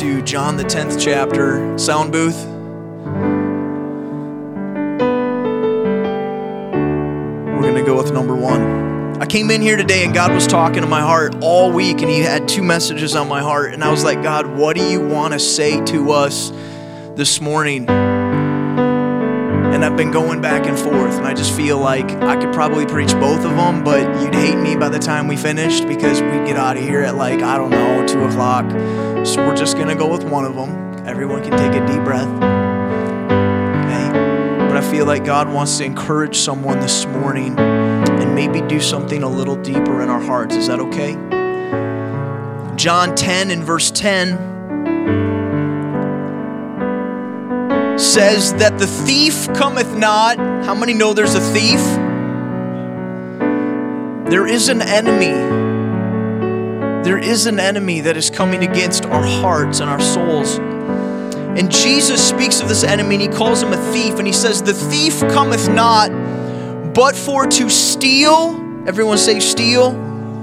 To John, the 10th chapter, sound booth. We're going to go with number one. I came in here today and God was talking to my heart all week, and He had two messages on my heart. And I was like, God, what do you want to say to us this morning? And I've been going back and forth, and I just feel like I could probably preach both of them, but you'd hate me by the time we finished because we'd get out of here at like, I don't know, two o'clock. So we're just gonna go with one of them. Everyone can take a deep breath. Okay? But I feel like God wants to encourage someone this morning and maybe do something a little deeper in our hearts. Is that okay? John 10 and verse 10 says that the thief cometh not. How many know there's a thief? There is an enemy. There is an enemy that is coming against our hearts and our souls. And Jesus speaks of this enemy and he calls him a thief. And he says, The thief cometh not but for to steal. Everyone say, steal.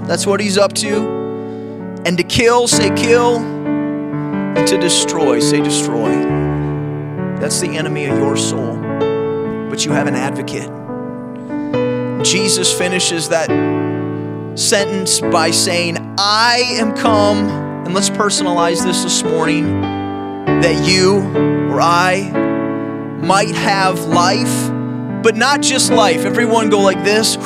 That's what he's up to. And to kill, say, kill. And to destroy, say, destroy. That's the enemy of your soul. But you have an advocate. Jesus finishes that sentence by saying, I am come, and let's personalize this this morning, that you or I might have life, but not just life. Everyone go like this.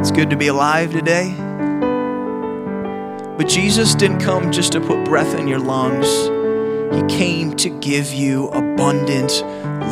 It's good to be alive today. But Jesus didn't come just to put breath in your lungs. He came to give you abundant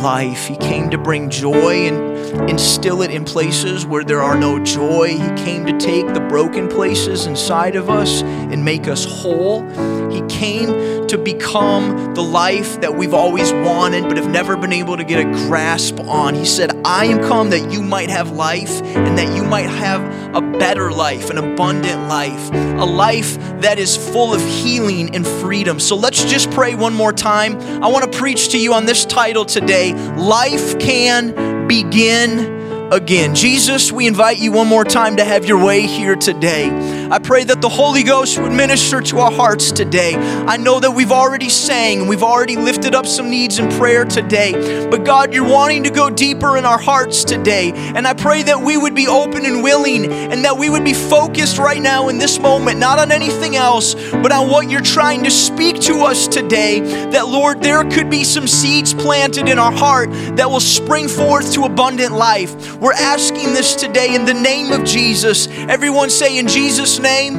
life. He came to bring joy and instill it in places where there are no joy. He came to take the broken places inside of us and make us whole. He came to become the life that we've always wanted but have never been able to get a grasp on. He said, I am come that you might have life and that you might have a better life, an abundant life, a life that is full of healing and freedom. So let's just pray one more time. I want to preach to you on this title today Life Can Begin again. Jesus, we invite you one more time to have your way here today. I pray that the Holy Ghost would minister to our hearts today. I know that we've already sang and we've already lifted up some needs in prayer today. But God, you're wanting to go deeper in our hearts today. And I pray that we would be open and willing and that we would be focused right now in this moment, not on anything else, but on what you're trying to speak to us today. That, Lord, there could be some seeds planted in our heart that will spring forth to abundant life. We're asking this today in the name of Jesus. Everyone say, in Jesus' name.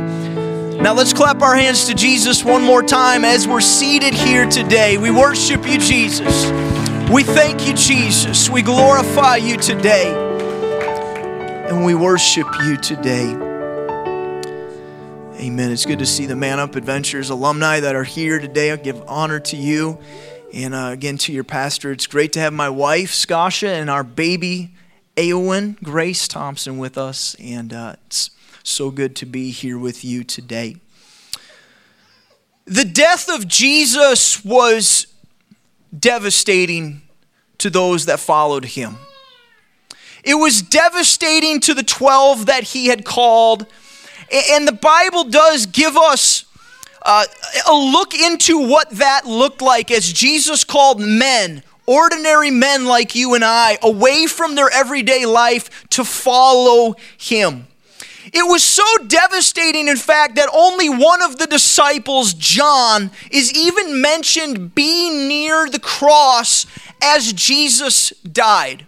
Now let's clap our hands to Jesus one more time as we're seated here today. We worship you, Jesus. We thank you, Jesus. We glorify you today. And we worship you today. Amen. It's good to see the Man Up Adventures alumni that are here today. I give honor to you and uh, again to your pastor. It's great to have my wife, Skasha, and our baby, Aowen Grace Thompson with us, and uh, it's so good to be here with you today. The death of Jesus was devastating to those that followed him. It was devastating to the 12 that he had called. And the Bible does give us uh, a look into what that looked like as Jesus called men ordinary men like you and I away from their everyday life to follow him. It was so devastating, in fact, that only one of the disciples, John, is even mentioned being near the cross as Jesus died.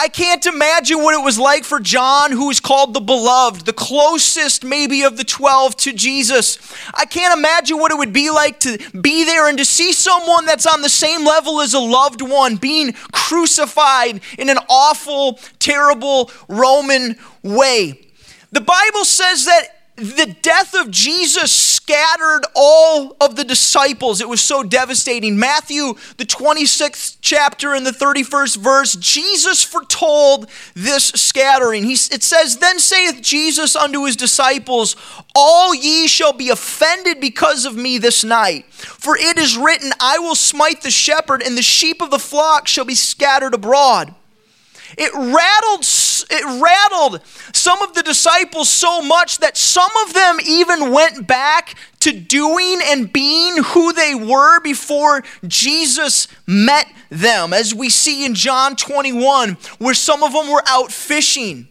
I can't imagine what it was like for John, who is called the beloved, the closest maybe of the 12 to Jesus. I can't imagine what it would be like to be there and to see someone that's on the same level as a loved one being crucified in an awful, terrible Roman way. The Bible says that the death of Jesus scattered all of the disciples. It was so devastating. Matthew, the 26th chapter and the 31st verse, Jesus foretold this scattering. He, it says, Then saith Jesus unto his disciples, All ye shall be offended because of me this night. For it is written, I will smite the shepherd, and the sheep of the flock shall be scattered abroad. It rattled, it rattled some of the disciples so much that some of them even went back to doing and being who they were before Jesus met them, as we see in John 21, where some of them were out fishing.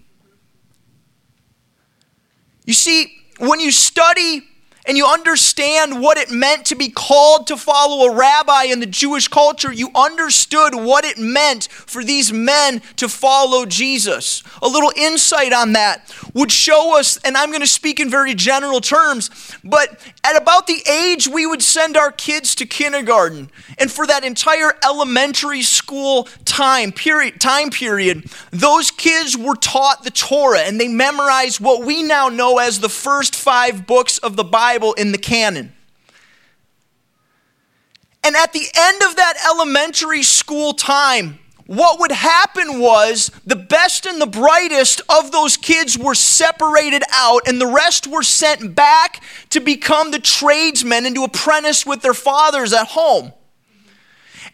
You see, when you study and you understand what it meant to be called to follow a rabbi in the Jewish culture, you understood what it meant for these men to follow Jesus. A little insight on that would show us, and I'm going to speak in very general terms, but at about the age we would send our kids to kindergarten, and for that entire elementary school time period, time period, those kids were taught the Torah and they memorized what we now know as the first five books of the Bible Bible in the canon. And at the end of that elementary school time, what would happen was the best and the brightest of those kids were separated out, and the rest were sent back to become the tradesmen and to apprentice with their fathers at home.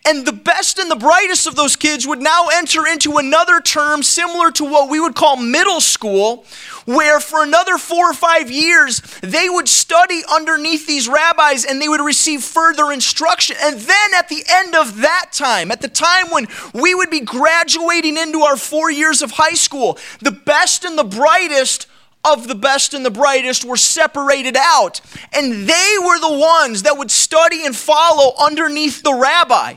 And the best and the brightest of those kids would now enter into another term similar to what we would call middle school, where for another four or five years they would study underneath these rabbis and they would receive further instruction. And then at the end of that time, at the time when we would be graduating into our four years of high school, the best and the brightest of the best and the brightest were separated out. And they were the ones that would study and follow underneath the rabbi.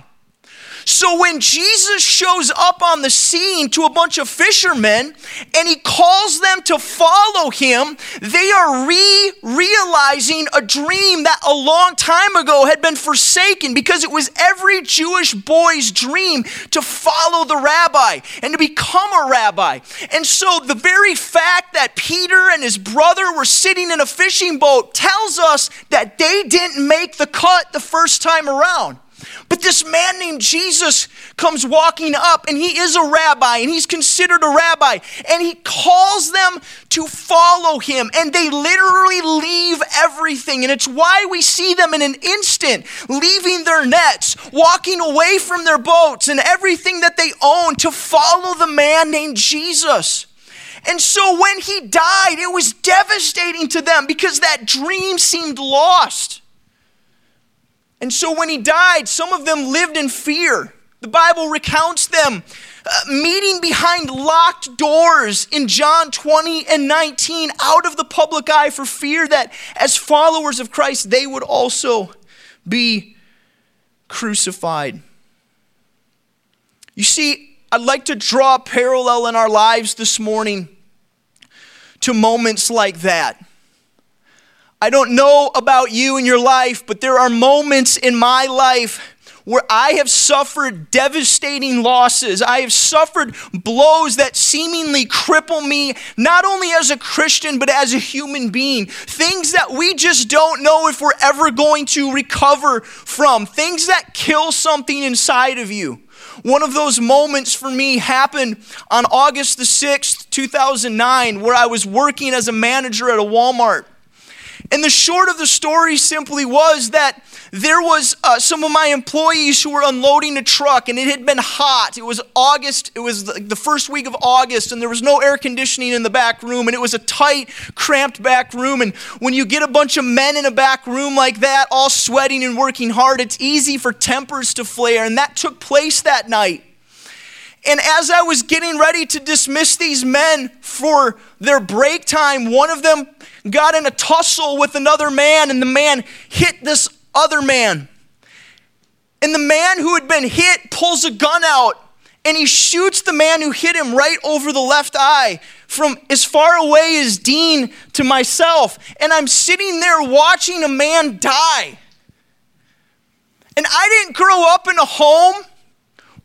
So when Jesus shows up on the scene to a bunch of fishermen and he calls them to follow him, they are re realizing a dream that a long time ago had been forsaken because it was every Jewish boy's dream to follow the rabbi and to become a rabbi. And so the very fact that Peter and his brother were sitting in a fishing boat tells us that they didn't make the cut the first time around. But this man named Jesus comes walking up, and he is a rabbi, and he's considered a rabbi, and he calls them to follow him, and they literally leave everything. And it's why we see them in an instant leaving their nets, walking away from their boats and everything that they own to follow the man named Jesus. And so when he died, it was devastating to them because that dream seemed lost. And so when he died, some of them lived in fear. The Bible recounts them uh, meeting behind locked doors in John 20 and 19 out of the public eye for fear that as followers of Christ, they would also be crucified. You see, I'd like to draw a parallel in our lives this morning to moments like that. I don't know about you and your life, but there are moments in my life where I have suffered devastating losses. I have suffered blows that seemingly cripple me, not only as a Christian, but as a human being. Things that we just don't know if we're ever going to recover from. Things that kill something inside of you. One of those moments for me happened on August the 6th, 2009, where I was working as a manager at a Walmart. And the short of the story simply was that there was uh, some of my employees who were unloading a truck and it had been hot. It was August, it was the first week of August, and there was no air conditioning in the back room, and it was a tight, cramped back room. And when you get a bunch of men in a back room like that, all sweating and working hard, it's easy for tempers to flare. And that took place that night. And as I was getting ready to dismiss these men for their break time, one of them got in a tussle with another man, and the man hit this other man. And the man who had been hit pulls a gun out and he shoots the man who hit him right over the left eye from as far away as Dean to myself. And I'm sitting there watching a man die. And I didn't grow up in a home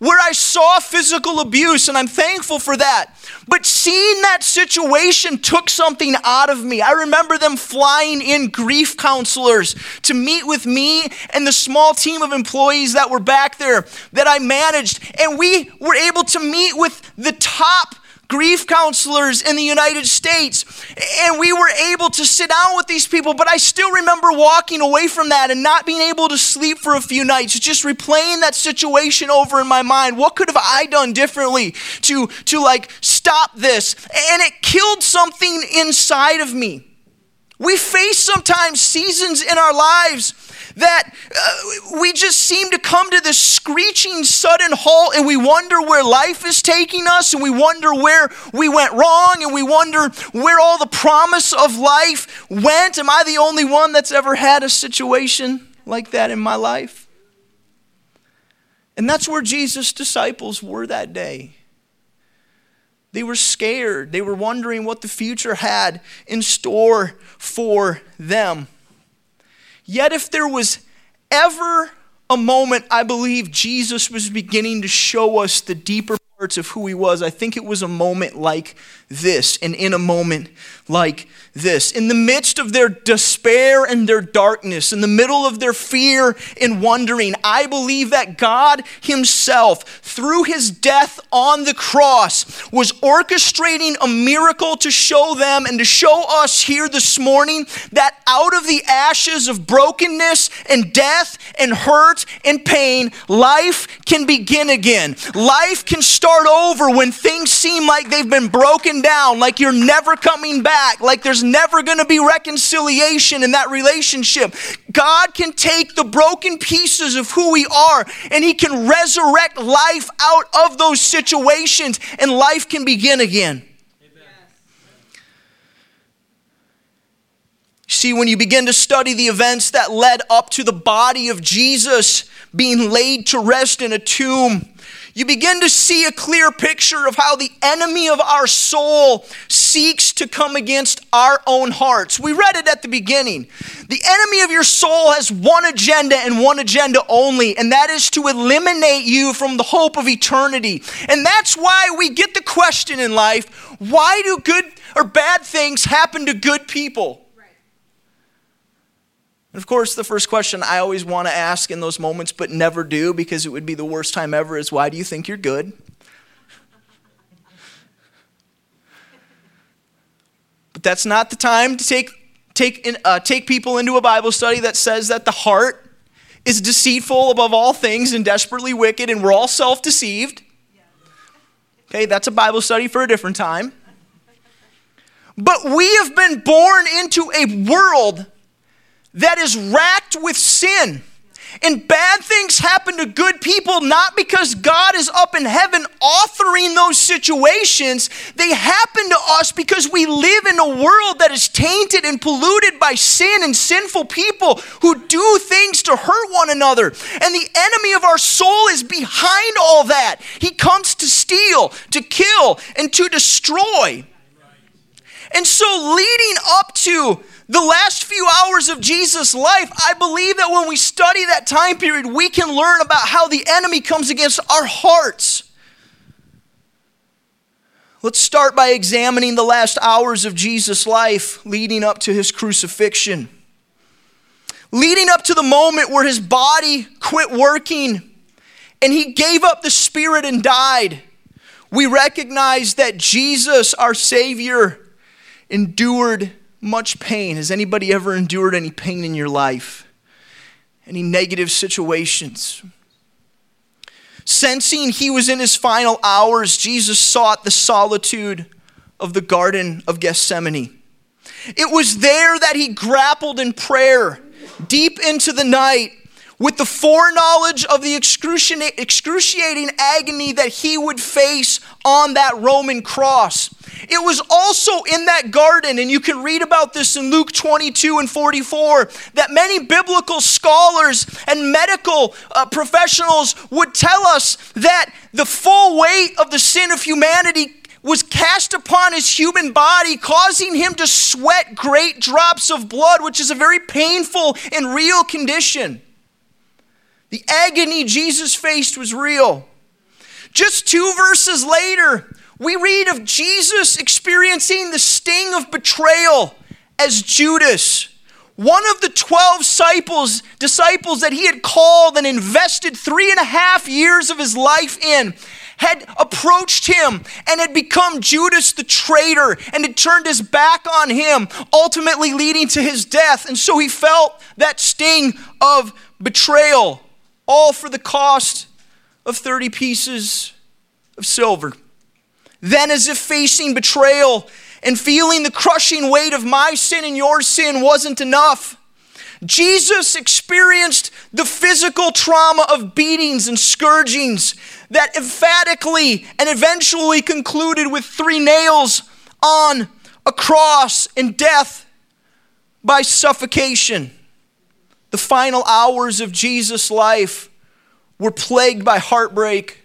where I saw physical abuse, and I'm thankful for that. But seeing that situation took something out of me. I remember them flying in grief counselors to meet with me and the small team of employees that were back there that I managed. And we were able to meet with the top grief counselors in the United States. And we were able to sit down with these people, but I still remember walking away from that and not being able to sleep for a few nights, just replaying that situation over in my mind. What could have I done differently to, to like stop this? And it killed something inside of me. We face sometimes seasons in our lives that uh, we just seem to come to this screeching sudden halt and we wonder where life is taking us and we wonder where we went wrong and we wonder where all the promise of life went. Am I the only one that's ever had a situation like that in my life? And that's where Jesus' disciples were that day. They were scared. They were wondering what the future had in store for them. Yet, if there was ever a moment I believe Jesus was beginning to show us the deeper parts of who he was, I think it was a moment like this, and in a moment like this. In the midst of their despair and their darkness, in the middle of their fear and wondering, I believe that God Himself, through His death on the cross, was orchestrating a miracle to show them and to show us here this morning that out of the ashes of brokenness and death and hurt and pain, life can begin again. Life can start over when things seem like they've been broken down, like you're never coming back, like there's never going to be reconciliation in that relationship. God can take the broken pieces of who we are and He can resurrect life out of those situations, and life can begin again. See, when you begin to study the events that led up to the body of Jesus being laid to rest in a tomb, you begin to see a clear picture of how the enemy of our soul seeks to come against our own hearts. We read it at the beginning. The enemy of your soul has one agenda and one agenda only, and that is to eliminate you from the hope of eternity. And that's why we get the question in life why do good or bad things happen to good people? Of course, the first question I always want to ask in those moments, but never do because it would be the worst time ever, is why do you think you're good? But that's not the time to take, take, in, uh, take people into a Bible study that says that the heart is deceitful above all things and desperately wicked, and we're all self deceived. Okay, that's a Bible study for a different time. But we have been born into a world that is racked with sin. And bad things happen to good people not because God is up in heaven authoring those situations. They happen to us because we live in a world that is tainted and polluted by sin and sinful people who do things to hurt one another. And the enemy of our soul is behind all that. He comes to steal, to kill, and to destroy. And so, leading up to the last few hours of Jesus' life, I believe that when we study that time period, we can learn about how the enemy comes against our hearts. Let's start by examining the last hours of Jesus' life leading up to his crucifixion. Leading up to the moment where his body quit working and he gave up the spirit and died, we recognize that Jesus, our Savior, endured much pain. Has anybody ever endured any pain in your life? Any negative situations? Sensing he was in his final hours, Jesus sought the solitude of the Garden of Gethsemane. It was there that he grappled in prayer deep into the night with the foreknowledge of the excruciating agony that he would face on that Roman cross. It was also in that garden, and you can read about this in Luke 22 and 44, that many biblical scholars and medical uh, professionals would tell us that the full weight of the sin of humanity was cast upon his human body, causing him to sweat great drops of blood, which is a very painful and real condition. The agony Jesus faced was real. Just two verses later, we read of Jesus experiencing the sting of betrayal as Judas, one of the 12 disciples, disciples that he had called and invested three and a half years of his life in, had approached him and had become Judas the traitor and had turned his back on him, ultimately leading to his death. And so he felt that sting of betrayal, all for the cost of 30 pieces of silver. Then, as if facing betrayal and feeling the crushing weight of my sin and your sin wasn't enough, Jesus experienced the physical trauma of beatings and scourgings that emphatically and eventually concluded with three nails on a cross and death by suffocation. The final hours of Jesus' life were plagued by heartbreak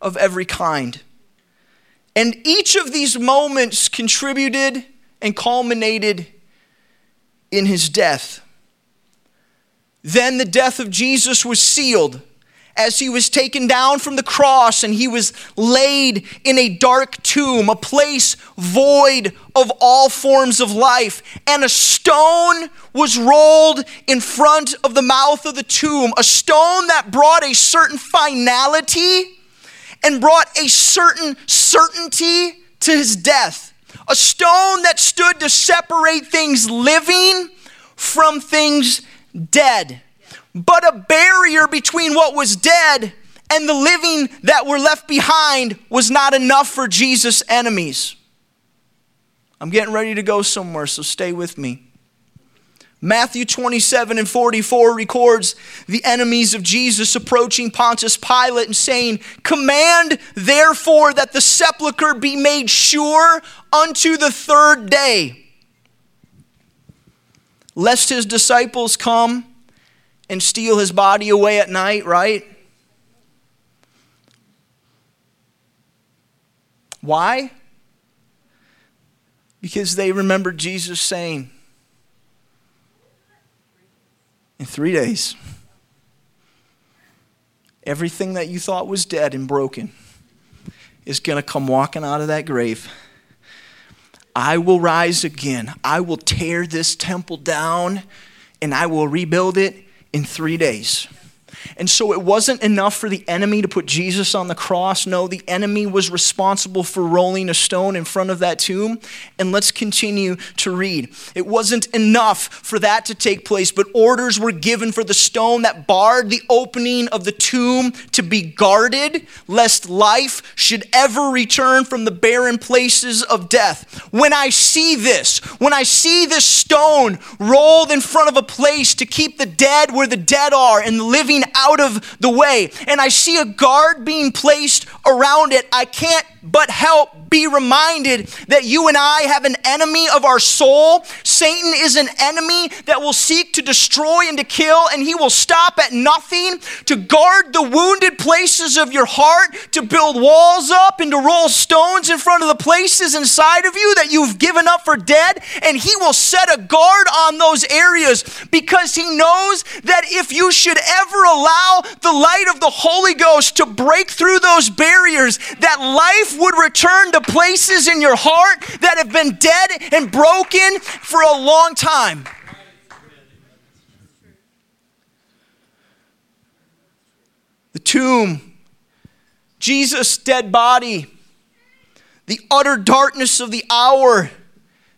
of every kind. And each of these moments contributed and culminated in his death. Then the death of Jesus was sealed as he was taken down from the cross and he was laid in a dark tomb, a place void of all forms of life. And a stone was rolled in front of the mouth of the tomb, a stone that brought a certain finality and brought a certain certainty to his death. A stone that stood to separate things living from things dead. But a barrier between what was dead and the living that were left behind was not enough for Jesus' enemies. I'm getting ready to go somewhere, so stay with me. Matthew 27 and 44 records the enemies of Jesus approaching Pontius Pilate and saying, Command therefore that the sepulchre be made sure unto the third day, lest his disciples come and steal his body away at night, right? Why? Because they remembered Jesus saying, in three days. Everything that you thought was dead and broken is going to come walking out of that grave. I will rise again. I will tear this temple down and I will rebuild it in three days. And so it wasn't enough for the enemy to put Jesus on the cross. No, the enemy was responsible for rolling a stone in front of that tomb. And let's continue to read. It wasn't enough for that to take place, but orders were given for the stone that barred the opening of the tomb to be guarded, lest life should ever return from the barren places of death. When I see this, when I see this stone rolled in front of a place to keep the dead where the dead are and the living out of the way, and I see a guard being placed around it, I can't but help be reminded that you and I have an enemy of our soul. Satan is an enemy that will seek to destroy and to kill, and he will stop at nothing to guard the wounded places of your heart, to build walls up and to roll stones in front of the places inside of you that you've given up for dead. And he will set a guard on those areas because he knows that if you should ever allow the light of the Holy Ghost to break through those barriers, that life would return to places in your heart that have been dead and broken for a long time. The tomb, Jesus' dead body, the utter darkness of the hour,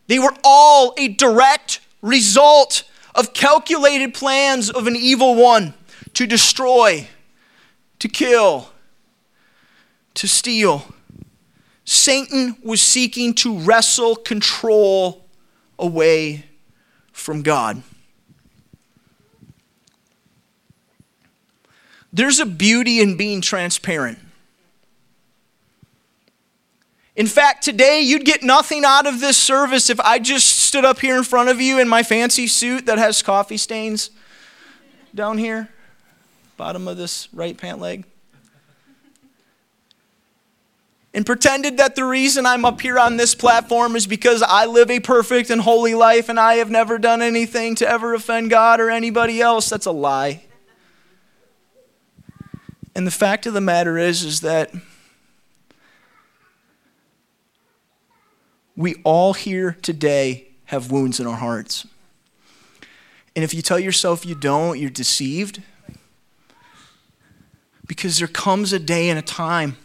they were all a direct result of calculated plans of an evil one to destroy, to kill, to steal. Satan was seeking to wrestle control away from God. There's a beauty in being transparent. In fact, today you'd get nothing out of this service if I just stood up here in front of you in my fancy suit that has coffee stains down here, bottom of this right pant leg and pretended that the reason I'm up here on this platform is because I live a perfect and holy life and I have never done anything to ever offend God or anybody else, that's a lie. And the fact of the matter is is that we all here today have wounds in our hearts. And if you tell yourself you don't, you're deceived. Because there comes a day and a time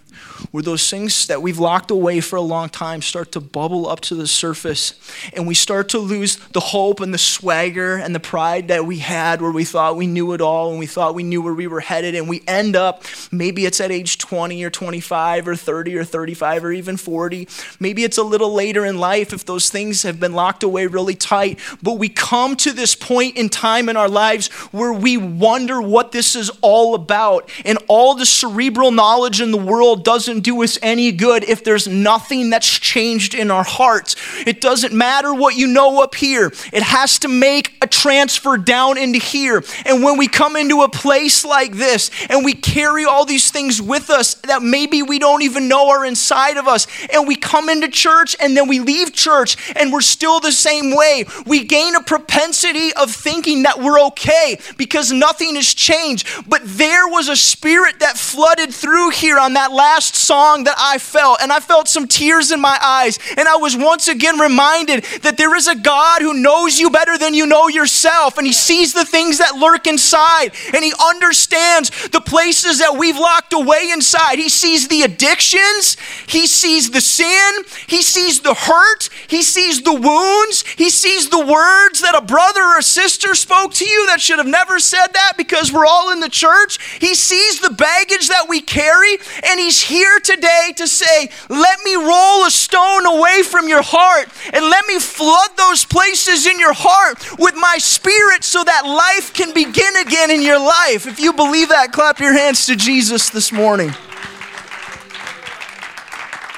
where those things that we've locked away for a long time start to bubble up to the surface and we start to lose the hope and the swagger and the pride that we had where we thought we knew it all and we thought we knew where we were headed and we end up maybe it's at age 20 or 25 or 30 or 35 or even 40 maybe it's a little later in life if those things have been locked away really tight. But we come to this point in time in our lives where we wonder what this is all about and all the cerebral knowledge in the world doesn't do us any good if there's nothing that's changed in our hearts. It doesn't matter what you know up here, it has to make a transfer down into here. And when we come into a place like this and we carry all these things with us that maybe we don't even know are inside of us, and we come into church and then we leave church and we're still the same way, we gain a propensity of thinking that we're okay because nothing has changed. But there was a spirit that flooded through here on that last song that I felt, and I felt some tears in my eyes. And I was once again reminded that there is a God who knows you better than you know yourself, and He sees the things that lurk inside, and He understands the places that we've locked away inside. He sees the addictions, He sees the sin, He sees the hurt, He sees the wounds, He sees the words that a brother or a sister spoke to you that should have never said that because we're all in the church. He sees the baggage that we carry, and He's here today to say, let me roll a stone away from your heart and let me flood those places in your heart with my spirit so that life can begin again in your life. If you believe that, clap your hands to Jesus this morning.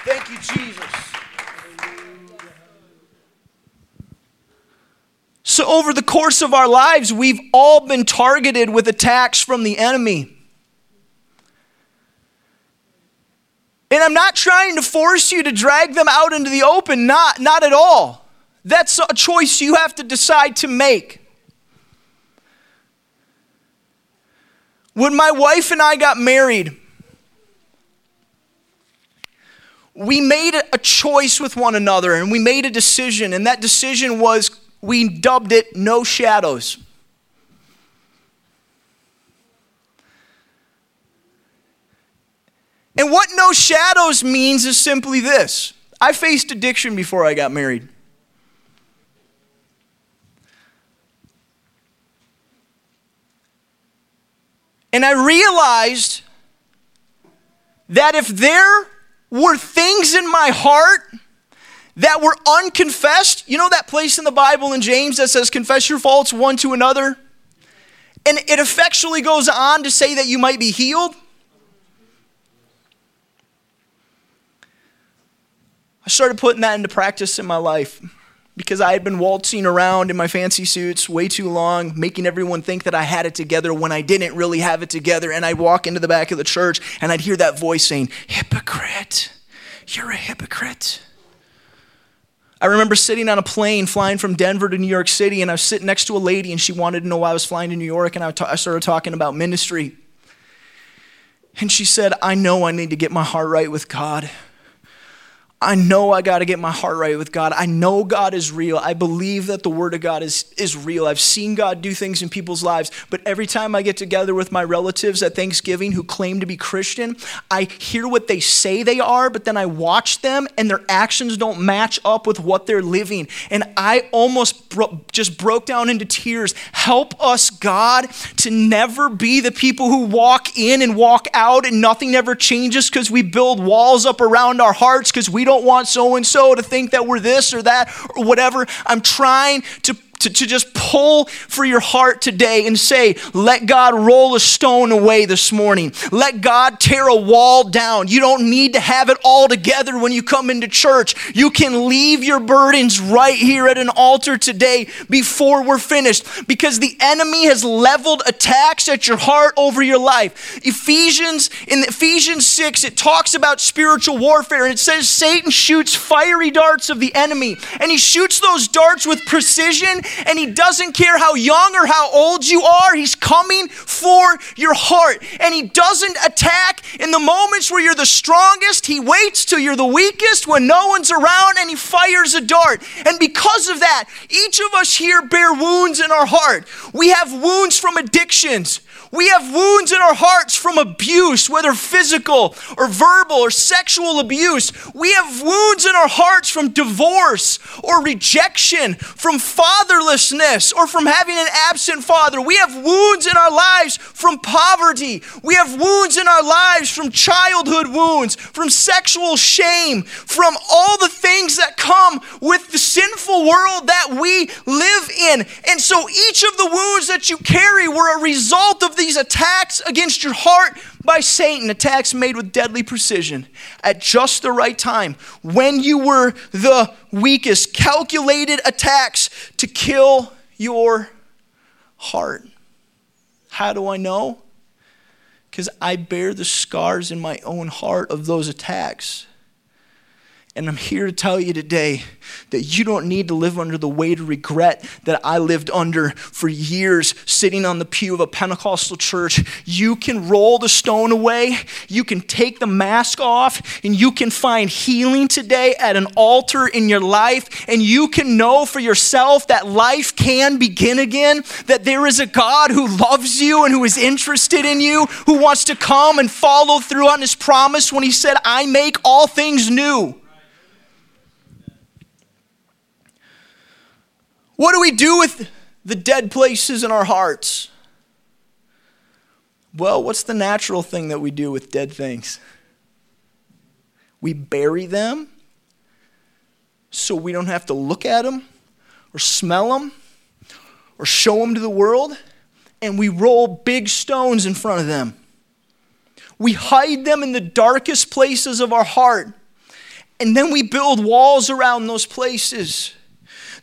Thank you, Jesus. So, over the course of our lives, we've all been targeted with attacks from the enemy. And I'm not trying to force you to drag them out into the open, not, not at all. That's a choice you have to decide to make. When my wife and I got married, we made a choice with one another and we made a decision, and that decision was we dubbed it No Shadows. And what no shadows means is simply this I faced addiction before I got married. And I realized that if there were things in my heart that were unconfessed, you know that place in the Bible in James that says, confess your faults one to another? And it effectually goes on to say that you might be healed. I started putting that into practice in my life because I had been waltzing around in my fancy suits way too long, making everyone think that I had it together when I didn't really have it together. And I'd walk into the back of the church and I'd hear that voice saying, Hypocrite, you're a hypocrite. I remember sitting on a plane flying from Denver to New York City, and I was sitting next to a lady, and she wanted to know why I was flying to New York, and I, I started talking about ministry. And she said, I know I need to get my heart right with God. I know I got to get my heart right with God. I know God is real. I believe that the Word of God is, is real. I've seen God do things in people's lives. But every time I get together with my relatives at Thanksgiving who claim to be Christian, I hear what they say they are, but then I watch them and their actions don't match up with what they're living. And I almost bro- just broke down into tears. Help us, God, to never be the people who walk in and walk out and nothing ever changes because we build walls up around our hearts because we don't want so and so to think that we're this or that or whatever. I'm trying to to, to just pull for your heart today and say, let God roll a stone away this morning. Let God tear a wall down. You don't need to have it all together when you come into church. You can leave your burdens right here at an altar today before we're finished because the enemy has leveled attacks at your heart over your life. Ephesians, in Ephesians 6, it talks about spiritual warfare and it says Satan shoots fiery darts of the enemy and he shoots those darts with precision and He doesn't care how young or how old you are. He's coming for your heart. And He doesn't attack in the moments where you're the strongest. He waits till you're the weakest when no one's around and He fires a dart. And because of that, each of us here bear wounds in our heart. We have wounds from addictions. We have wounds in our hearts from abuse, whether physical or verbal or sexual abuse. We have wounds in our hearts from divorce or rejection, from fatherlessness or from having an absent father. We have wounds in our lives from poverty. We have wounds in our lives from childhood wounds, from sexual shame, from all the things that come with the sinful world that we live in. And so each of the wounds that you carry were a result of these attacks against your heart by Satan, attacks made with deadly precision at just the right time, when you were the weakest, calculated attacks to kill your heart. How do I know? Because I bear the scars in my own heart of those attacks. And I'm here to tell you today that you don't need to live under the weight of regret that I lived under for years sitting on the pew of a Pentecostal church. You can roll the stone away, you can take the mask off, and you can find healing today at an altar in your life. And you can know for yourself that life can begin again, that there is a God who loves you and who is interested in you, who wants to come and follow through on his promise when he said, I make all things new. What do we do with the dead places in our hearts? Well, what's the natural thing that we do with dead things? We bury them so we don't have to look at them or smell them or show them to the world, and we roll big stones in front of them. We hide them in the darkest places of our heart, and then we build walls around those places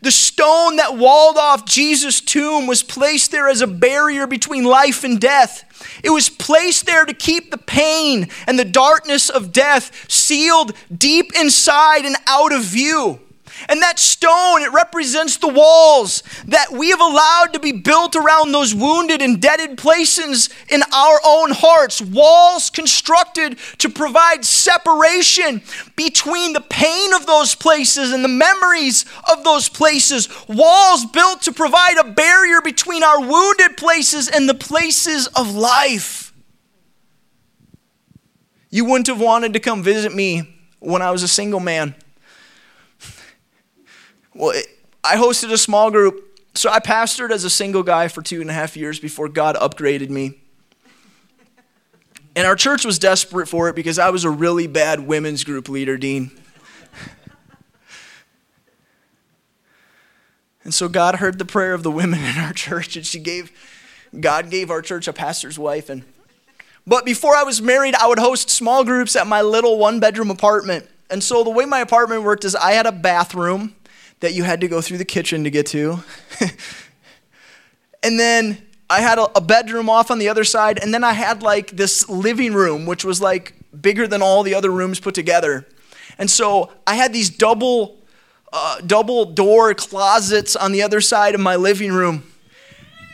the stone that walled off Jesus' tomb was placed there as a barrier between life and death. It was placed there to keep the pain and the darkness of death sealed deep inside and out of view. And that stone, it represents the walls that we have allowed to be built around those wounded and deaded places in our own hearts. Walls constructed to provide separation between the pain of those places and the memories of those places. Walls built to provide a barrier between our wounded places and the places of life. You wouldn't have wanted to come visit me when I was a single man. Well, it, I hosted a small group. So I pastored as a single guy for two and a half years before God upgraded me. And our church was desperate for it because I was a really bad women's group leader, Dean. And so God heard the prayer of the women in our church, and she gave, God gave our church a pastor's wife. And but before I was married, I would host small groups at my little one bedroom apartment. And so the way my apartment worked is I had a bathroom that you had to go through the kitchen to get to. and then I had a, a, bedroom off on the other side, and then I had like this living room, which was like bigger than all the other rooms put together. And so I had these double, uh, double door closets on the other side of my living room.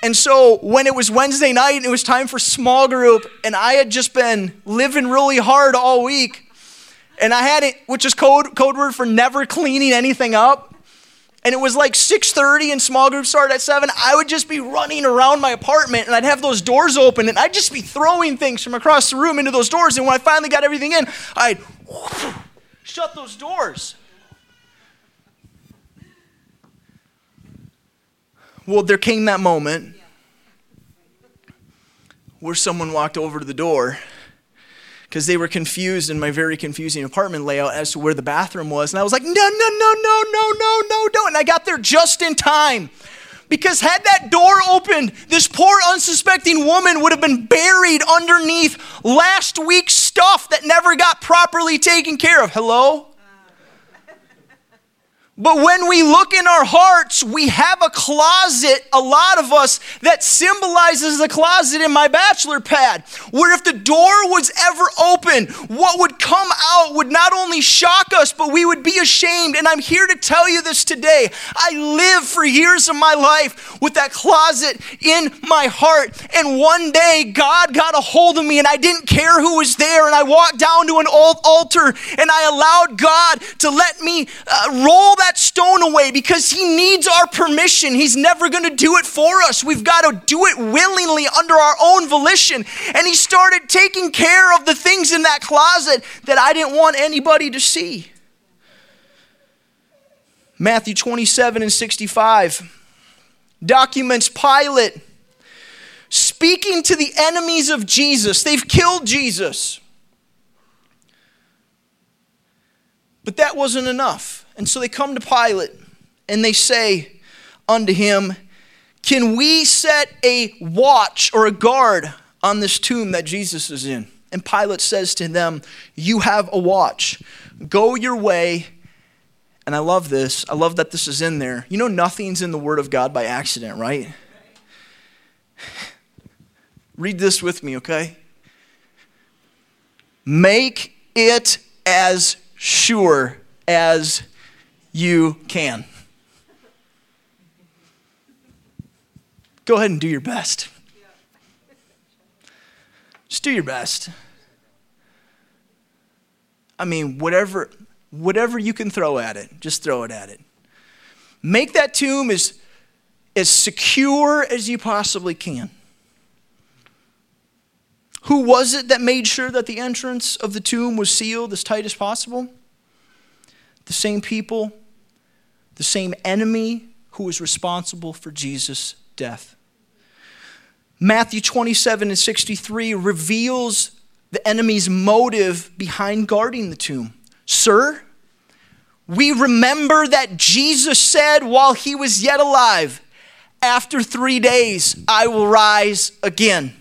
And so when it was Wednesday night and it was time for small group, and I had just been living really hard all week, and I had it, which is code, code word for never cleaning anything up and it was like 6.30 and small groups started at 7 i would just be running around my apartment and i'd have those doors open and i'd just be throwing things from across the room into those doors. And when i finally got everything in i'd shut those doors. Well there came that moment where someone walked over to the door because they were confused in my very confusing apartment layout as to where the bathroom was. And I was like, no, no, no, no, no, no, no, no. And I got there just in time. Because had that door opened, this poor unsuspecting woman would have been buried underneath last week's stuff that never got properly taken care of. Hello? But when we look in our hearts, we have a closet, a lot of us, that symbolizes the closet in my bachelor pad, where if the door was ever open, what would come out would not only shock us, but we would be ashamed. And I'm here to tell you this today. I lived for years of my life with that closet in my heart. And one day, God got a hold of me, and I didn't care who was there. And I walked down to an old altar, and I allowed God to let me uh, roll that stone away because He needs our permission. He's never going to do it for us. We've got to do it willingly under our own volition. And He started taking care of the things in that closet that I didn't want anybody to see. Matthew 27 and 65 documents Pilate speaking to the enemies of Jesus. They've killed Jesus. But that wasn't enough. And so they come to Pilate and they say unto him, Can we set a watch or a guard on this tomb that Jesus is in? And Pilate says to them, You have a watch. Go your way. And I love this. I love that this is in there. You know, nothing's in the Word of God by accident, right? Read this with me, okay? Make it as sure as you can. Go ahead and do your best. Just do your best. I mean, whatever, whatever you can throw at it, just throw it at it. Make that tomb as, as secure as you possibly can. Who was it that made sure that the entrance of the tomb was sealed as tight as possible? The same people the same enemy who was responsible for Jesus' death. Matthew 27 and 63 reveals the enemy's motive behind guarding the tomb. Sir, we remember that Jesus said while he was yet alive, After three days I will rise again.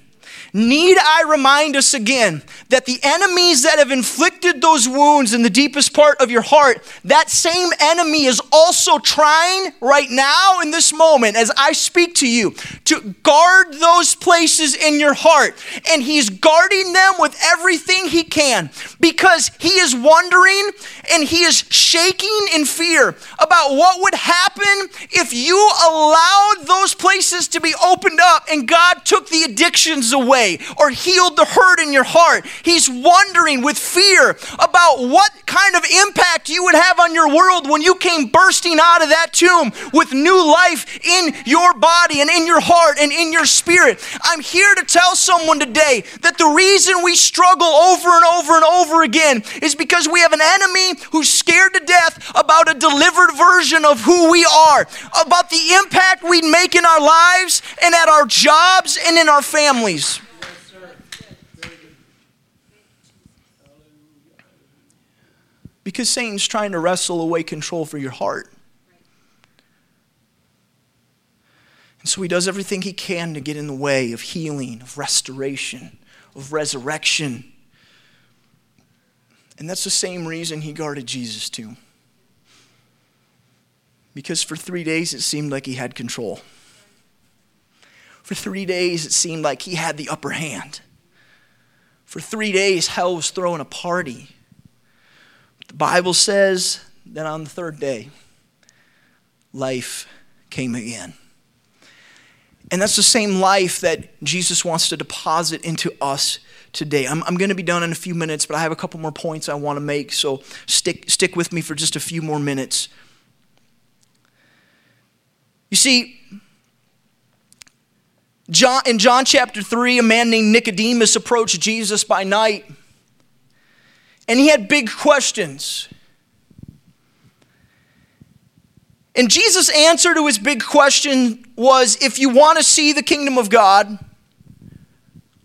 Need I remind us again that the enemies that have inflicted those wounds in the deepest part of your heart, that same enemy is also trying right now in this moment as I speak to you to guard those places in your heart. And he's guarding them with everything he can because he is wondering and he is shaking in fear about what would happen if you allowed those places to be opened up and God took the addictions away or healed the hurt in your heart. He's wondering with fear about what kind of impact you would have on your world when you came bursting out of that tomb with new life in your body and in your heart and in your spirit. I'm here to tell someone today that the reason we struggle over and over and over again is because we have an enemy who's scared to death about a delivered version of who we are, about the impact we'd make in our lives and at our jobs and in our families. Because Satan's trying to wrestle away control for your heart. And so he does everything he can to get in the way of healing, of restoration, of resurrection. And that's the same reason he guarded Jesus too. Because for three days it seemed like he had control. For three days it seemed like he had the upper hand. For three days hell was throwing a party. The Bible says that on the third day, life came again. And that's the same life that Jesus wants to deposit into us today. I'm, I'm going to be done in a few minutes, but I have a couple more points I want to make, so stick, stick with me for just a few more minutes. You see, John, in John chapter 3, a man named Nicodemus approached Jesus by night and he had big questions. And Jesus' answer to his big question was if you want to see the kingdom of God,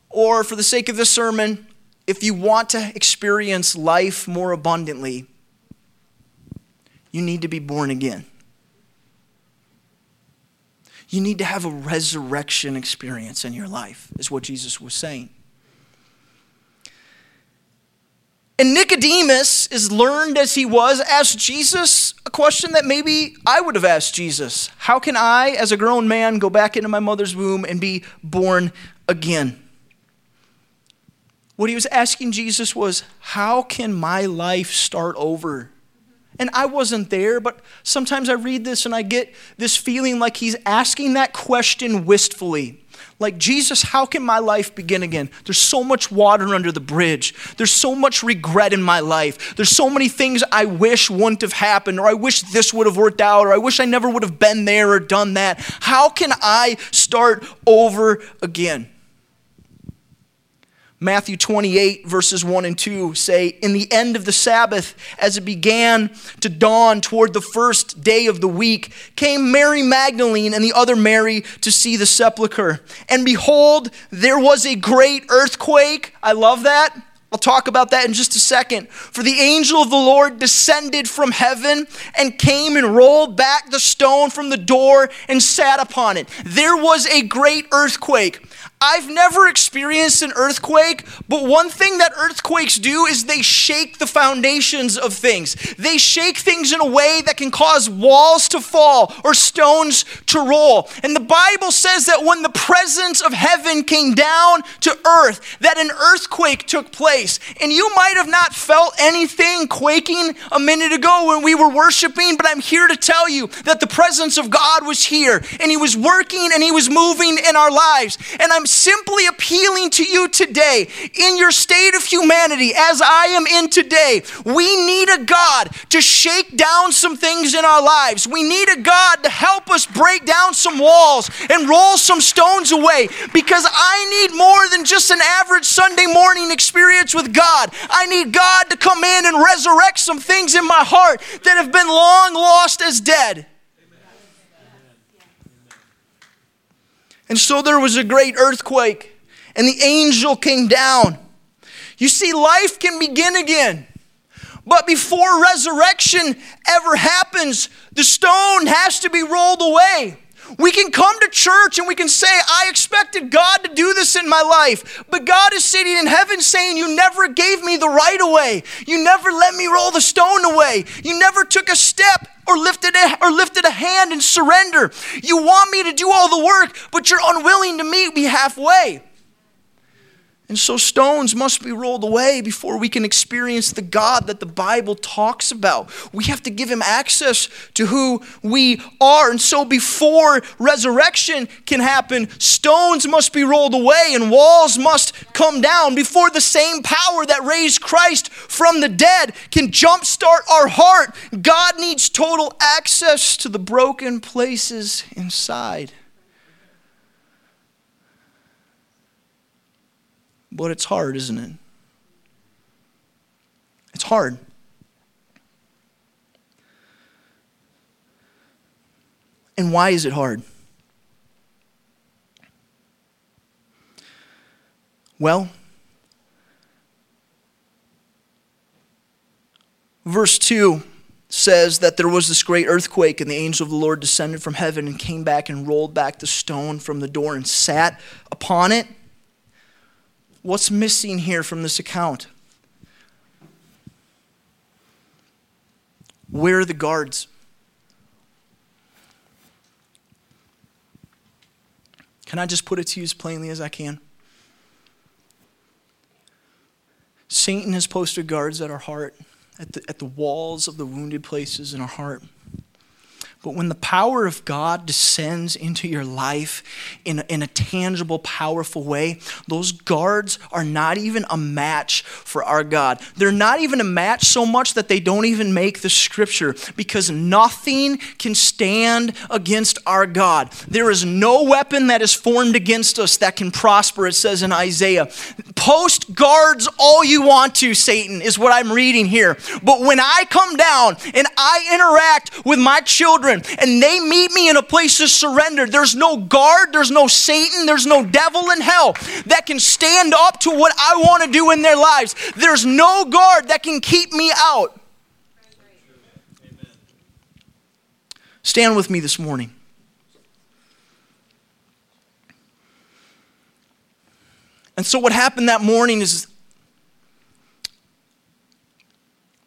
or for the sake of this sermon, if you want to experience life more abundantly, you need to be born again. You need to have a resurrection experience in your life, is what Jesus was saying. And Nicodemus, as learned as he was, asked Jesus a question that maybe I would have asked Jesus How can I, as a grown man, go back into my mother's womb and be born again? What he was asking Jesus was, How can my life start over? And I wasn't there, but sometimes I read this and I get this feeling like he's asking that question wistfully. Like, Jesus, how can my life begin again? There's so much water under the bridge. There's so much regret in my life. There's so many things I wish wouldn't have happened, or I wish this would have worked out, or I wish I never would have been there or done that. How can I start over again? Matthew 28, verses 1 and 2 say, In the end of the Sabbath, as it began to dawn toward the first day of the week, came Mary Magdalene and the other Mary to see the sepulchre. And behold, there was a great earthquake. I love that. I'll talk about that in just a second. For the angel of the Lord descended from heaven and came and rolled back the stone from the door and sat upon it. There was a great earthquake. I've never experienced an earthquake, but one thing that earthquakes do is they shake the foundations of things. They shake things in a way that can cause walls to fall or stones to roll. And the Bible says that when the presence of heaven came down to earth, that an earthquake took place. And you might have not felt anything quaking a minute ago when we were worshiping, but I'm here to tell you that the presence of God was here and He was working and He was moving in our lives. And I'm simply appealing to you today in your state of humanity, as I am in today. We need a God to shake down some things in our lives. We need a God to help us break down some walls and roll some stones away because I need more than just an average Sunday morning experience with God. I need God to come in and resurrect some things in my heart that have been long lost as dead. And so there was a great earthquake, and the angel came down. You see, life can begin again. But before resurrection ever happens, the stone has to be rolled away. We can come to church and we can say, I expected God to do this in my life. But God is sitting in heaven saying, You never gave me the right away. You never let me roll the stone away. You never took a step or lifted a, or lifted a hand in surrender. You want me to do all the work, but you're unwilling to meet me halfway. And so stones must be rolled away before we can experience the God that the Bible talks about. We have to give him access to who we are. And so before resurrection can happen, stones must be rolled away and walls must come down before the same power that raised Christ from the dead can jumpstart our heart. God needs total access to the broken places inside. But it's hard, isn't it? It's hard. And why is it hard? Well, verse 2 says that there was this great earthquake, and the angel of the Lord descended from heaven and came back and rolled back the stone from the door and sat upon it. What's missing here from this account? Where are the guards? Can I just put it to you as plainly as I can? Satan has posted guards at our heart, at the, at the walls of the wounded places in our heart. But when the power of God descends into your life in in a tangible, powerful way, those guards are not even a match for our God. They're not even a match so much that they don't even make the scripture because nothing can stand against our God. There is no weapon that is formed against us that can prosper, it says in Isaiah. Post guards all you want to, Satan, is what I'm reading here. But when I come down and I interact with my children, and they meet me in a place of surrender, there's no guard, there's no Satan, there's no devil in hell that can stand up to what I want to do in their lives. There's no guard that can keep me out. Stand with me this morning. And so, what happened that morning is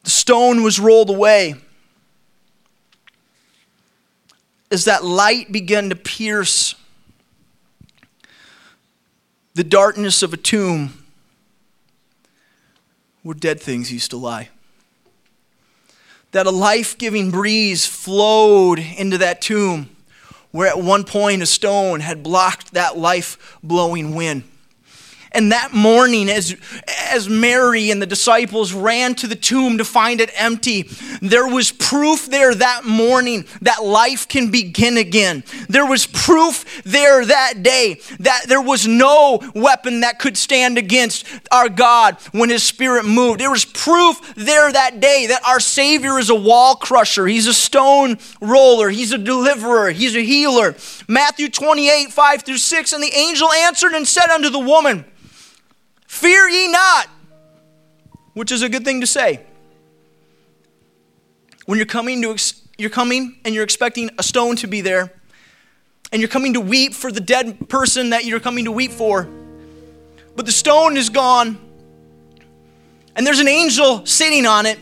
the stone was rolled away, as that light began to pierce the darkness of a tomb where dead things used to lie. That a life giving breeze flowed into that tomb where at one point a stone had blocked that life blowing wind. And that morning, as, as Mary and the disciples ran to the tomb to find it empty, there was proof there that morning that life can begin again. There was proof there that day that there was no weapon that could stand against our God when His Spirit moved. There was proof there that day that our Savior is a wall crusher, He's a stone roller, He's a deliverer, He's a healer. Matthew 28 5 through 6 And the angel answered and said unto the woman, Fear ye not, which is a good thing to say. When you're coming to ex- you're coming and you're expecting a stone to be there, and you're coming to weep for the dead person that you're coming to weep for, but the stone is gone, and there's an angel sitting on it,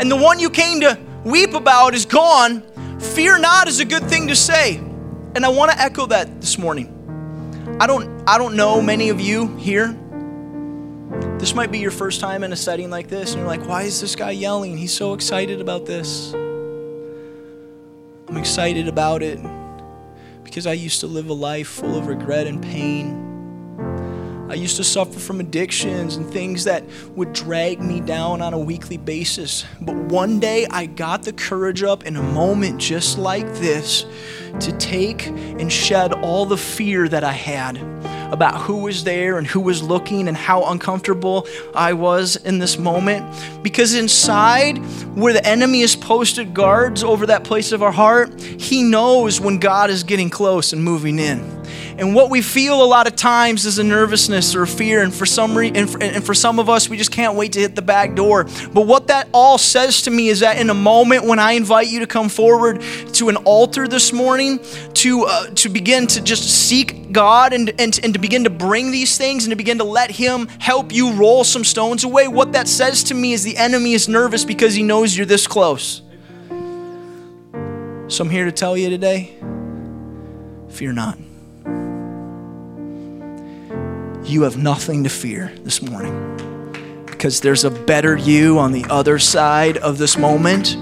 and the one you came to weep about is gone. Fear not is a good thing to say. And I want to echo that this morning. I don't I don't know many of you here this might be your first time in a setting like this, and you're like, why is this guy yelling? He's so excited about this. I'm excited about it because I used to live a life full of regret and pain. I used to suffer from addictions and things that would drag me down on a weekly basis. But one day I got the courage up in a moment just like this to take and shed all the fear that I had about who was there and who was looking and how uncomfortable I was in this moment. Because inside, where the enemy has posted guards over that place of our heart, he knows when God is getting close and moving in. And what we feel a lot of times is a nervousness or a fear. And for some re- and for, and for some of us, we just can't wait to hit the back door. But what that all says to me is that in a moment when I invite you to come forward to an altar this morning, to uh, to begin to just seek God and, and and to begin to bring these things and to begin to let Him help you roll some stones away. What that says to me is the enemy is nervous because he knows you're this close. So I'm here to tell you today fear not. You have nothing to fear this morning because there's a better you on the other side of this moment.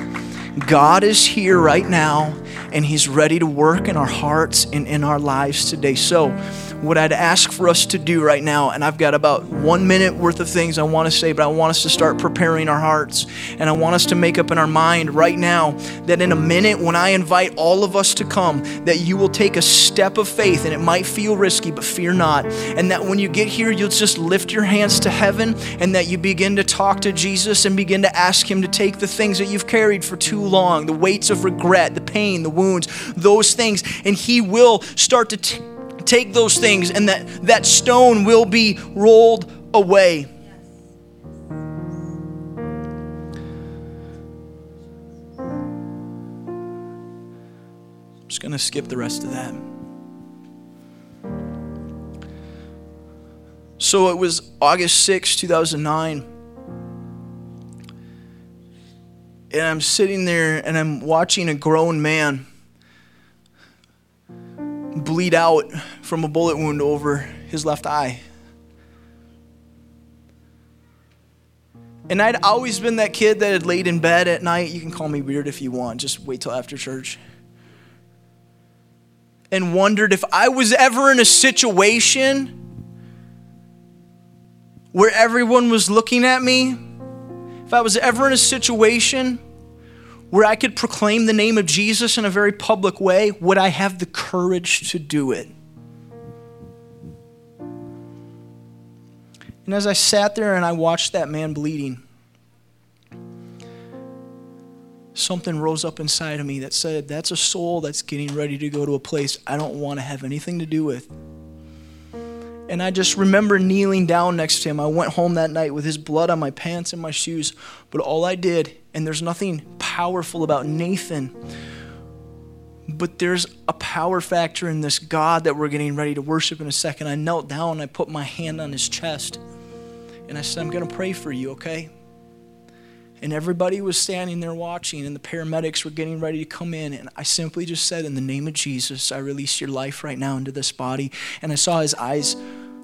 God is here right now and He's ready to work in our hearts and in our lives today. So, what I'd ask for us to do right now, and I've got about one minute worth of things I want to say, but I want us to start preparing our hearts. And I want us to make up in our mind right now that in a minute, when I invite all of us to come, that you will take a step of faith, and it might feel risky, but fear not. And that when you get here, you'll just lift your hands to heaven, and that you begin to talk to Jesus and begin to ask Him to take the things that you've carried for too long the weights of regret, the pain, the wounds, those things, and He will start to. T- take those things and that, that stone will be rolled away. I'm just going to skip the rest of that. So it was August 6, 2009. And I'm sitting there and I'm watching a grown man bleed out from a bullet wound over his left eye. And I'd always been that kid that had laid in bed at night. You can call me weird if you want, just wait till after church. And wondered if I was ever in a situation where everyone was looking at me, if I was ever in a situation where I could proclaim the name of Jesus in a very public way, would I have the courage to do it? And as I sat there and I watched that man bleeding, something rose up inside of me that said, That's a soul that's getting ready to go to a place I don't want to have anything to do with. And I just remember kneeling down next to him. I went home that night with his blood on my pants and my shoes. But all I did, and there's nothing powerful about Nathan, but there's a power factor in this God that we're getting ready to worship in a second. I knelt down I put my hand on his chest. And I said, I'm going to pray for you, okay? And everybody was standing there watching, and the paramedics were getting ready to come in. And I simply just said, In the name of Jesus, I release your life right now into this body. And I saw his eyes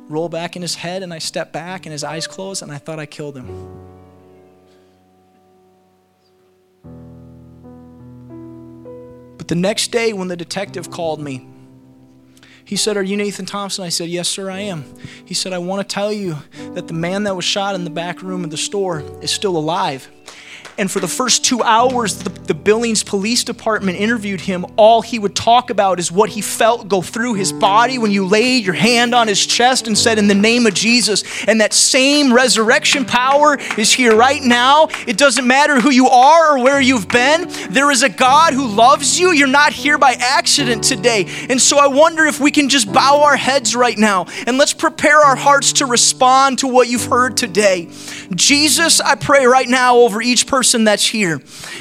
roll back in his head, and I stepped back, and his eyes closed, and I thought I killed him. But the next day, when the detective called me, he said, Are you Nathan Thompson? I said, Yes, sir, I am. He said, I want to tell you that the man that was shot in the back room of the store is still alive. And for the first two hours, the, the, Billings Police Department interviewed him. All he would talk about is what he felt go through his body when you laid your hand on his chest and said, In the name of Jesus. And that same resurrection power is here right now. It doesn't matter who you are or where you've been. There is a God who loves you. You're not here by accident today. And so I wonder if we can just bow our heads right now and let's prepare our hearts to respond to what you've heard today. Jesus, I pray right now over each person that's here.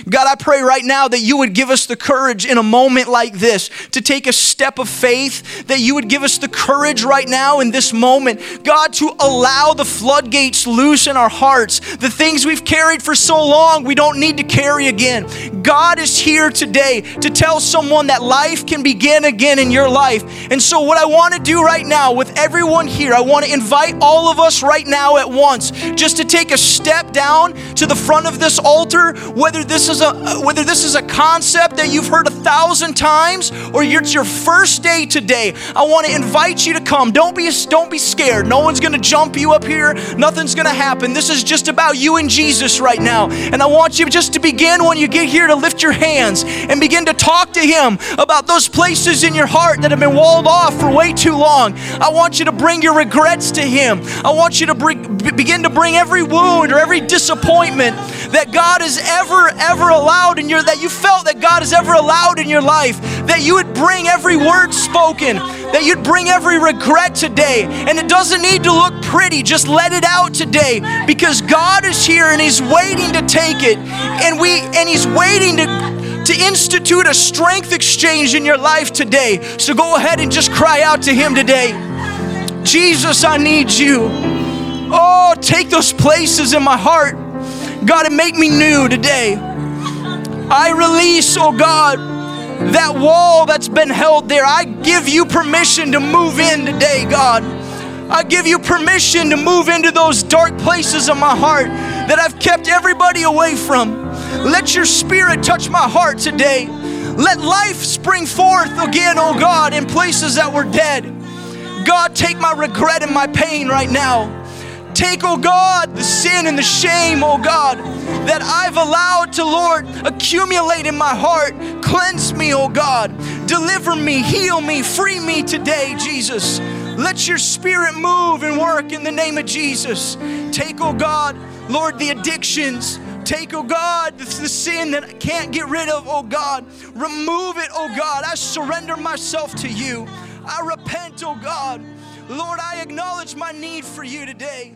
God, I pray right now that you would give us the courage in a moment like this to take a step of faith, that you would give us the courage right now in this moment, God, to allow the floodgates loose in our hearts. The things we've carried for so long, we don't need to carry again. God is here today to tell someone that life can begin again in your life. And so, what I want to do right now with everyone here, I want to invite all of us right now at once just to take a step down to the front of this altar, whether this is a whether this is a concept that you've heard a thousand times or it's your first day today, I want to invite you to come. Don't be don't be scared. No one's going to jump you up here. Nothing's going to happen. This is just about you and Jesus right now. And I want you just to begin when you get here to lift your hands and begin to talk to him about those places in your heart that have been walled off for way too long. I want you to bring your regrets to him. I want you to bring, begin to bring every wound or every disappointment that God has ever, ever allowed in your, that you felt that God has ever allowed in your life, that you would bring every word spoken, that you'd bring every regret today. And it doesn't need to look pretty, just let it out today because God is here and He's waiting to take it. And we, and He's waiting to to institute a strength exchange in your life today. So go ahead and just cry out to Him today. Jesus, I need you. Oh, take those places in my heart God, and make me new today. I release, oh God, that wall that's been held there. I give you permission to move in today, God. I give you permission to move into those dark places of my heart that I've kept everybody away from. Let your spirit touch my heart today. Let life spring forth again, oh God, in places that were dead. God, take my regret and my pain right now. Take, oh God, the sin and the shame, oh God, that I've allowed to, Lord, accumulate in my heart. Cleanse me, oh God. Deliver me, heal me, free me today, Jesus. Let your spirit move and work in the name of Jesus. Take, oh God, Lord, the addictions. Take, oh God, the, sin that I can't get rid of, oh God. Remove it, oh God. I surrender myself to you. I repent, oh God. Lord, I acknowledge my need for you today.